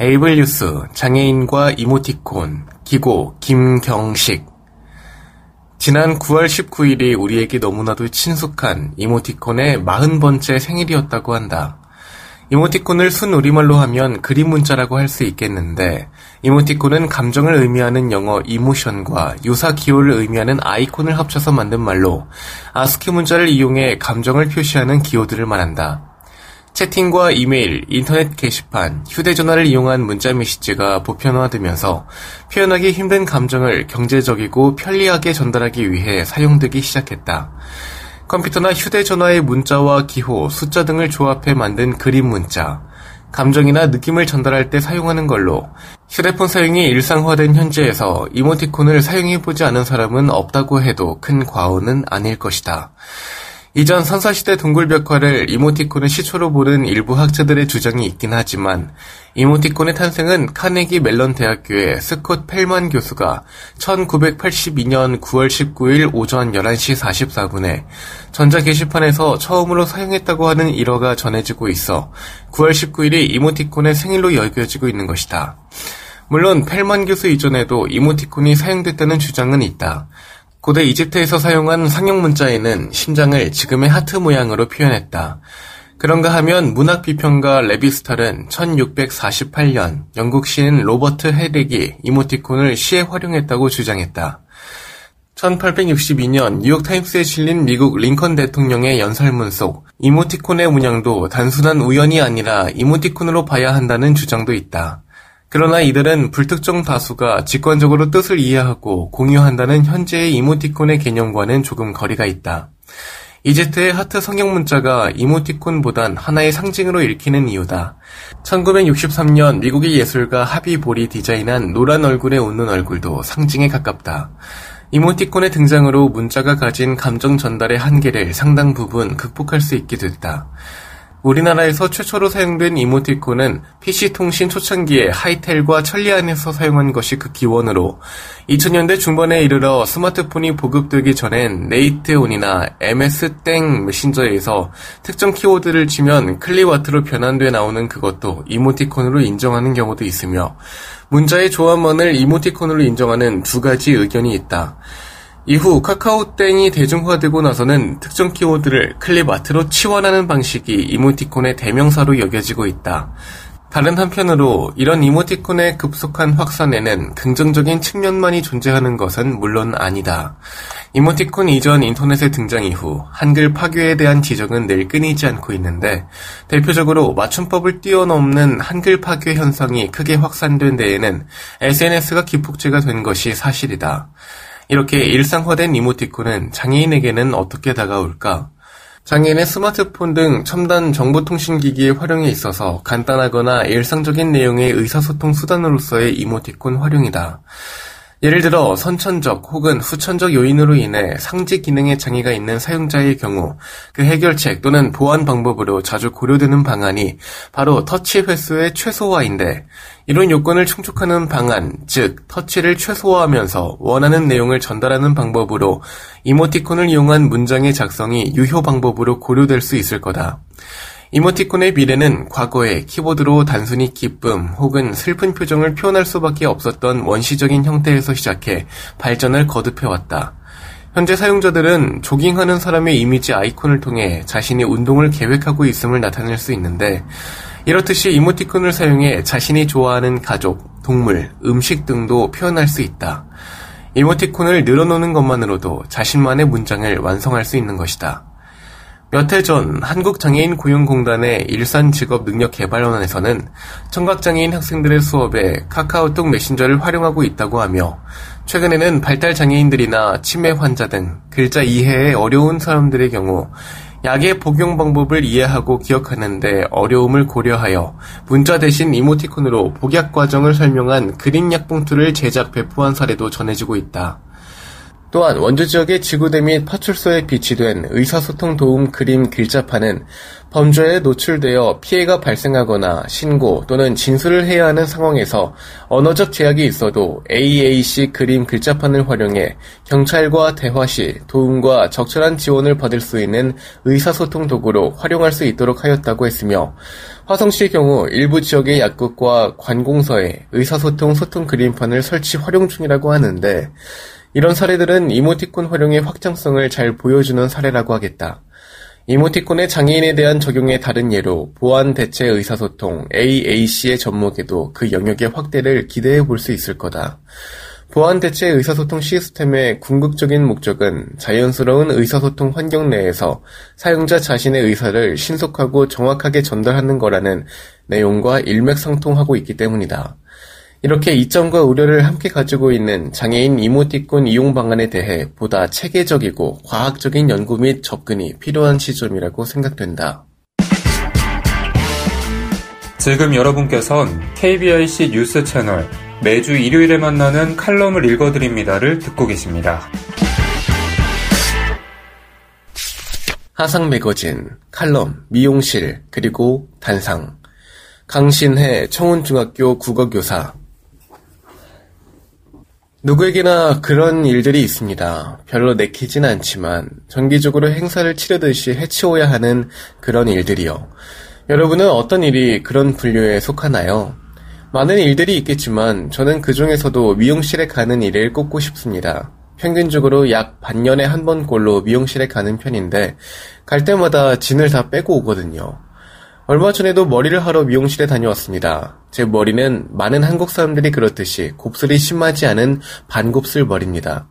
에이블 뉴스 장애인과 이모티콘 기고 김경식 지난 9월 19일이 우리에게 너무나도 친숙한 이모티콘의 40번째 생일이었다고 한다. 이모티콘을 순 우리말로 하면 그림 문자라고 할 수 있겠는데 이모티콘은 감정을 의미하는 영어 이모션과 유사 기호를 의미하는 아이콘을 합쳐서 만든 말로 아스키 문자를 이용해 감정을 표시하는 기호들을 말한다. 채팅과 이메일, 인터넷 게시판, 휴대전화를 이용한 문자 메시지가 보편화되면서 표현하기 힘든 감정을 경제적이고 편리하게 전달하기 위해 사용되기 시작했다. 컴퓨터나 휴대전화의 문자와 기호, 숫자 등을 조합해 만든 그림 문자, 감정이나 느낌을 전달할 때 사용하는 걸로 휴대폰 사용이 일상화된 현재에서 이모티콘을 사용해보지 않은 사람은 없다고 해도 큰 과언은 아닐 것이다. 이전 선사시대 동굴벽화를 이모티콘의 시초로 보는 일부 학자들의 주장이 있긴 하지만 이모티콘의 탄생은 카네기 멜론 대학교의 스콧 펠만 교수가 1982년 9월 19일 오전 11시 44분에 전자 게시판에서 처음으로 사용했다고 하는 일화가 전해지고 있어 9월 19일이 이모티콘의 생일로 여겨지고 있는 것이다. 물론 펠만 교수 이전에도 이모티콘이 사용됐다는 주장은 있다. 고대 이집트에서 사용한 상형 문자에는 심장을 지금의 하트 모양으로 표현했다. 그런가 하면 문학 비평가 레비스탈은 1648년 영국 시인 로버트 헤릭이 이모티콘을 시에 활용했다고 주장했다. 1862년 뉴욕타임스에 실린 미국 링컨 대통령의 연설문 속 이모티콘의 문양도 단순한 우연이 아니라 이모티콘으로 봐야 한다는 주장도 있다. 그러나 이들은 불특정 다수가 직관적으로 뜻을 이해하고 공유한다는 현재의 이모티콘의 개념과는 조금 거리가 있다. 이제트의 하트 성형 문자가 이모티콘보단 하나의 상징으로 읽히는 이유다. 1963년 미국의 예술가 하비 볼이 디자인한 노란 얼굴에 웃는 얼굴도 상징에 가깝다. 이모티콘의 등장으로 문자가 가진 감정 전달의 한계를 상당 부분 극복할 수 있게 됐다. 우리나라에서 최초로 사용된 이모티콘은 PC통신 초창기에 하이텔과 천리안에서 사용한 것이 그 기원으로 2000년대 중반에 이르러 스마트폰이 보급되기 전엔 네이트온이나 MS-땡 메신저에서 특정 키워드를 치면 클립아트로 변환돼 나오는 그것도 이모티콘으로 인정하는 경우도 있으며 문자의 조합원을 이모티콘으로 인정하는 두 가지 의견이 있다. 이후 카카오땡이 대중화되고 나서는 특정 키워드를 클립 아트로 치환하는 방식이 이모티콘의 대명사로 여겨지고 있다. 다른 한편으로 이런 이모티콘의 급속한 확산에는 긍정적인 측면만이 존재하는 것은 물론 아니다. 이모티콘 이전 인터넷의 등장 이후 한글 파괴에 대한 지적은 늘 끊이지 않고 있는데 대표적으로 맞춤법을 뛰어넘는 한글 파괴 현상이 크게 확산된 데에는 SNS가 기폭제가 된 것이 사실이다. 이렇게 일상화된 이모티콘은 장애인에게는 어떻게 다가올까? 장애인의 스마트폰 등 첨단 정보통신기기의 활용에 있어서 간단하거나 일상적인 내용의 의사소통 수단으로서의 이모티콘 활용이다. 예를 들어 선천적 혹은 후천적 요인으로 인해 상지 기능에 장애가 있는 사용자의 경우 그 해결책 또는 보완 방법으로 자주 고려되는 방안이 바로 터치 횟수의 최소화인데 이런 요건을 충족하는 방안, 즉 터치를 최소화하면서 원하는 내용을 전달하는 방법으로 이모티콘을 이용한 문장의 작성이 유효 방법으로 고려될 수 있을 거다. 이모티콘의 미래는 과거에 키보드로 단순히 기쁨 혹은 슬픈 표정을 표현할 수밖에 없었던 원시적인 형태에서 시작해 발전을 거듭해왔다. 현재 사용자들은 조깅하는 사람의 이미지 아이콘을 통해 자신이 운동을 계획하고 있음을 나타낼 수 있는데 이렇듯이 이모티콘을 사용해 자신이 좋아하는 가족, 동물, 음식 등도 표현할 수 있다. 이모티콘을 늘어놓는 것만으로도 자신만의 문장을 완성할 수 있는 것이다. 몇 해 전 한국장애인 고용공단의 일산직업능력개발원에서는 청각장애인 학생들의 수업에 카카오톡 메신저를 활용하고 있다고 하며 최근에는 발달장애인들이나 치매 환자 등 글자 이해에 어려운 사람들의 경우 약의 복용 방법을 이해하고 기억하는데 어려움을 고려하여 문자 대신 이모티콘으로 복약 과정을 설명한 그림 약봉투를 제작 배포한 사례도 전해지고 있다. 또한 원주 지역의 지구대 및 파출소에 비치된 의사소통 도움 그림 글자판은 범죄에 노출되어 피해가 발생하거나 신고 또는 진술을 해야 하는 상황에서 언어적 제약이 있어도 AAC 그림 글자판을 활용해 경찰과 대화 시 도움과 적절한 지원을 받을 수 있는 의사소통 도구로 활용할 수 있도록 하였다고 했으며 화성시의 경우 일부 지역의 약국과 관공서에 의사소통 소통 그림판을 설치 활용 중이라고 하는데 이런 사례들은 이모티콘 활용의 확장성을 잘 보여주는 사례라고 하겠다. 이모티콘의 장애인에 대한 적용의 다른 예로 보안 대체 의사소통 AAC의 접목에도 그 영역의 확대를 기대해 볼 수 있을 거다. 보안 대체 의사소통 시스템의 궁극적인 목적은 자연스러운 의사소통 환경 내에서 사용자 자신의 의사를 신속하고 정확하게 전달하는 거라는 내용과 일맥상통하고 있기 때문이다. 이렇게 이점과 우려를 함께 가지고 있는 장애인 이모티콘 이용 방안에 대해 보다 체계적이고 과학적인 연구 및 접근이 필요한 시점이라고 생각된다. 지금 여러분께선 KBIC 뉴스 채널 매주 일요일에 만나는 칼럼을 읽어드립니다를 듣고 계십니다. 하상 매거진, 칼럼, 미용실, 그리고 단상. 강신혜 청운중학교 국어교사, 누구에게나 그런 일들이 있습니다. 별로 내키진 않지만 정기적으로 행사를 치르듯이 해치워야 하는 그런 일들이요. 여러분은 어떤 일이 그런 분류에 속하나요? 많은 일들이 있겠지만 저는 그 중에서도 미용실에 가는 일을 꼽고 싶습니다. 평균적으로 약 반년에 한 번꼴로 미용실에 가는 편인데 갈 때마다 진을 다 빼고 오거든요. 얼마 전에도 머리를 하러 미용실에 다녀왔습니다. 제 머리는 많은 한국 사람들이 그렇듯이 곱슬이 심하지 않은 반곱슬 머리입니다.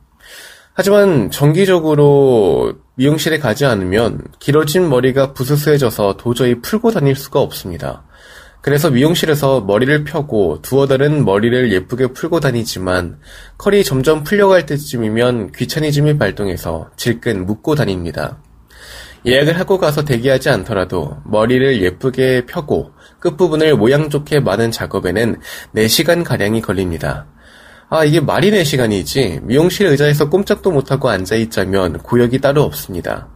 하지만 정기적으로 미용실에 가지 않으면 길어진 머리가 부스스해져서 도저히 풀고 다닐 수가 없습니다. 그래서 미용실에서 머리를 펴고 두어 달은 머리를 예쁘게 풀고 다니지만 컬이 점점 풀려갈 때쯤이면 귀차니즘이 발동해서 질끈 묶고 다닙니다. 예약을 하고 가서 대기하지 않더라도 머리를 예쁘게 펴고 끝부분을 모양 좋게 마는 작업에는 4시간가량이 걸립니다. 아, 이게 말이 4시간이지 미용실 의자에서 꼼짝도 못하고 앉아있자면 구역이 따로 없습니다.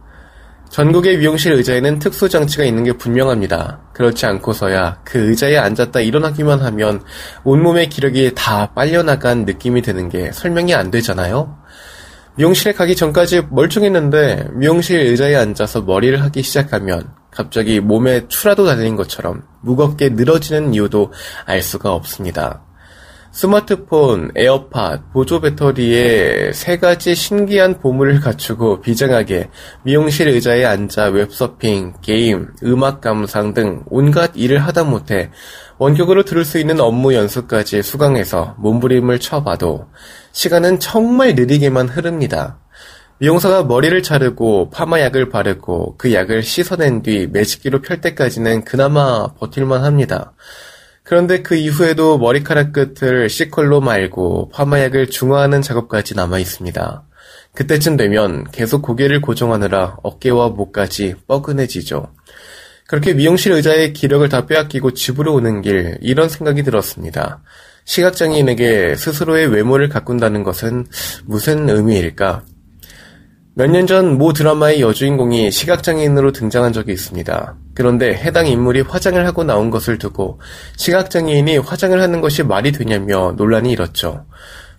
전국의 미용실 의자에는 특수 장치가 있는 게 분명합니다. 그렇지 않고서야 그 의자에 앉았다 일어나기만 하면 온몸의 기력이 다 빨려나간 느낌이 드는 게 설명이 안 되잖아요? 미용실에 가기 전까지 멀쩡했는데 미용실 의자에 앉아서 머리를 하기 시작하면 갑자기 몸에 추라도 달린 것처럼 무겁게 늘어지는 이유도 알 수가 없습니다. 스마트폰, 에어팟, 보조 배터리에 세 가지 신기한 보물을 갖추고 비장하게 미용실 의자에 앉아 웹서핑, 게임, 음악 감상 등 온갖 일을 하다 못해 원격으로 들을 수 있는 업무 연수까지 수강해서 몸부림을 쳐봐도 시간은 정말 느리게만 흐릅니다. 미용사가 머리를 자르고 파마약을 바르고 그 약을 씻어낸 뒤 매직기로 펼 때까지는 그나마 버틸만 합니다. 그런데 그 이후에도 머리카락 끝을 시컬로 말고 파마약을 중화하는 작업까지 남아 있습니다. 그때쯤 되면 계속 고개를 고정하느라 어깨와 목까지 뻐근해지죠. 그렇게 미용실 의자의 기력을 다 빼앗기고 집으로 오는 길, 이런 생각이 들었습니다. 시각장애인에게 스스로의 외모를 가꾼다는 것은 무슨 의미일까? 몇 년 전 모 드라마의 여주인공이 시각장애인으로 등장한 적이 있습니다. 그런데 해당 인물이 화장을 하고 나온 것을 두고 시각장애인이 화장을 하는 것이 말이 되냐며 논란이 일었죠.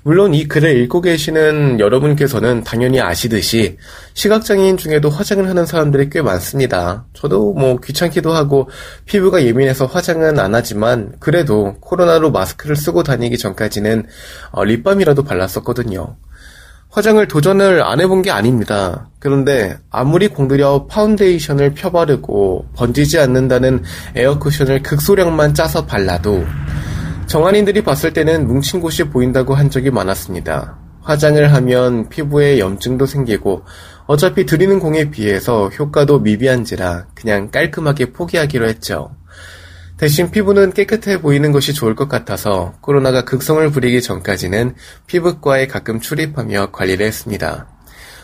물론 이 글을 읽고 계시는 여러분께서는 당연히 아시듯이 시각장애인 중에도 화장을 하는 사람들이 꽤 많습니다. 저도 뭐 귀찮기도 하고 피부가 예민해서 화장은 안 하지만 그래도 코로나로 마스크를 쓰고 다니기 전까지는 어, 립밤이라도 발랐었거든요. 화장을 도전을 안 해본 게 아닙니다. 그런데 아무리 공들여 파운데이션을 펴바르고 번지지 않는다는 에어쿠션을 극소량만 짜서 발라도 정한인들이 봤을 때는 뭉친 곳이 보인다고 한 적이 많았습니다. 화장을 하면 피부에 염증도 생기고 어차피 드리는 공에 비해서 효과도 미비한지라 그냥 깔끔하게 포기하기로 했죠. 대신 피부는 깨끗해 보이는 것이 좋을 것 같아서 코로나가 극성을 부리기 전까지는 피부과에 가끔 출입하며 관리를 했습니다.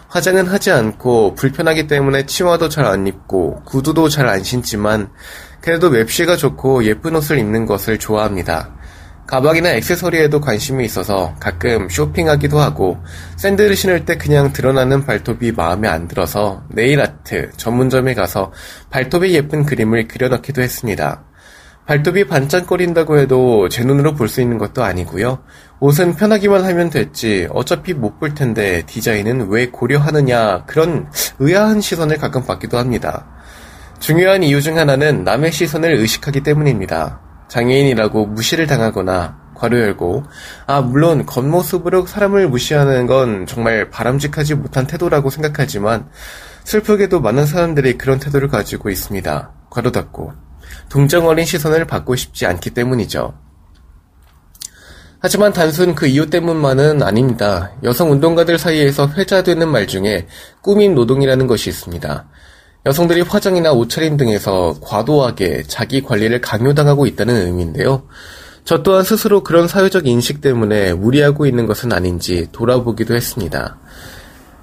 화장은 하지 않고 불편하기 때문에 치마도 잘 안 입고 구두도 잘 안 신지만 그래도 맵시가 좋고 예쁜 옷을 입는 것을 좋아합니다. 가방이나 액세서리에도 관심이 있어서 가끔 쇼핑하기도 하고 샌들을 신을 때 그냥 드러나는 발톱이 마음에 안 들어서 네일 아트 전문점에 가서 발톱에 예쁜 그림을 그려넣기도 했습니다. 발톱이 반짝거린다고 해도 제 눈으로 볼 수 있는 것도 아니고요. 옷은 편하기만 하면 됐지 어차피 못 볼 텐데 디자인은 왜 고려하느냐 그런 의아한 시선을 가끔 받기도 합니다. 중요한 이유 중 하나는 남의 시선을 의식하기 때문입니다. 장애인이라고 무시를 당하거나 괄호 열고 아 물론 겉모습으로 사람을 무시하는 건 정말 바람직하지 못한 태도라고 생각하지만 슬프게도 많은 사람들이 그런 태도를 가지고 있습니다. 괄호 닫고 동정 어린 시선을 받고 싶지 않기 때문이죠. 하지만 단순 그 이유 때문만은 아닙니다. 여성 운동가들 사이에서 회자되는 말 중에 꾸민 노동이라는 것이 있습니다. 여성들이 화장이나 옷차림 등에서 과도하게 자기 관리를 강요당하고 있다는 의미인데요. 저 또한 스스로 그런 사회적 인식 때문에 무리하고 있는 것은 아닌지 돌아보기도 했습니다.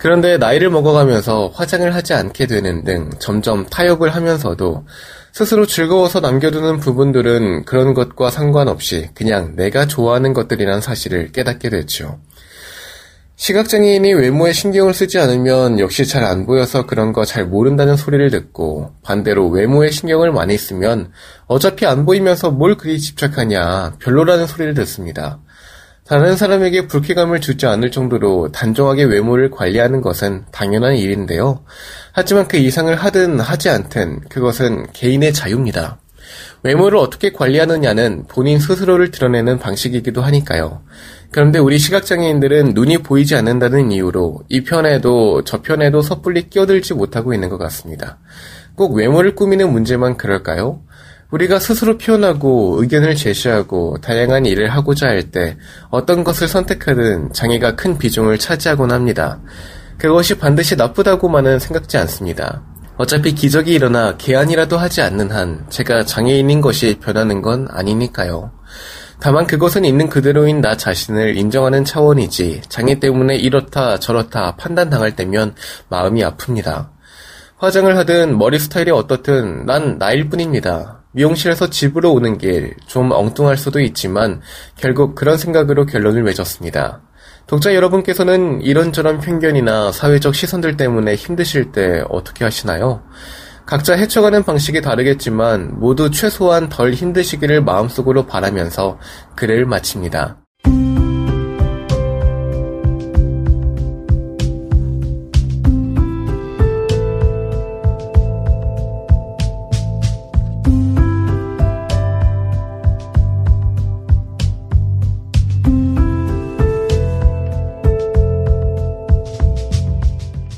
그런데 나이를 먹어가면서 화장을 하지 않게 되는 등 점점 타협을 하면서도 스스로 즐거워서 남겨두는 부분들은 그런 것과 상관없이 그냥 내가 좋아하는 것들이란 사실을 깨닫게 됐죠. 시각장애인이 외모에 신경을 쓰지 않으면 역시 잘 안 보여서 그런 거 잘 모른다는 소리를 듣고 반대로 외모에 신경을 많이 쓰면 어차피 안 보이면서 뭘 그리 집착하냐 별로라는 소리를 듣습니다. 다른 사람에게 불쾌감을 주지 않을 정도로 단정하게 외모를 관리하는 것은 당연한 일인데요. 하지만 그 이상을 하든 하지 않든 그것은 개인의 자유입니다. 외모를 어떻게 관리하느냐는 본인 스스로를 드러내는 방식이기도 하니까요. 그런데 우리 시각장애인들은 눈이 보이지 않는다는 이유로 이 편에도 저 편에도 섣불리 끼어들지 못하고 있는 것 같습니다. 꼭 외모를 꾸미는 문제만 그럴까요? 우리가 스스로 표현하고 의견을 제시하고 다양한 일을 하고자 할 때 어떤 것을 선택하든 장애가 큰 비중을 차지하곤 합니다. 그것이 반드시 나쁘다고만은 생각지 않습니다. 어차피 기적이 일어나 개안이라도 하지 않는 한 제가 장애인인 것이 변하는 건 아니니까요. 다만 그것은 있는 그대로인 나 자신을 인정하는 차원이지 장애 때문에 이렇다 저렇다 판단당할 때면 마음이 아픕니다. 화장을 하든 머리 스타일이 어떻든 난 나일 뿐입니다. 미용실에서 집으로 오는 길 좀 엉뚱할 수도 있지만 결국 그런 생각으로 결론을 맺었습니다. 독자 여러분께서는 이런저런 편견이나 사회적 시선들 때문에 힘드실 때 어떻게 하시나요? 각자 헤쳐가는 방식이 다르겠지만 모두 최소한 덜 힘드시기를 마음속으로 바라면서 글을 마칩니다.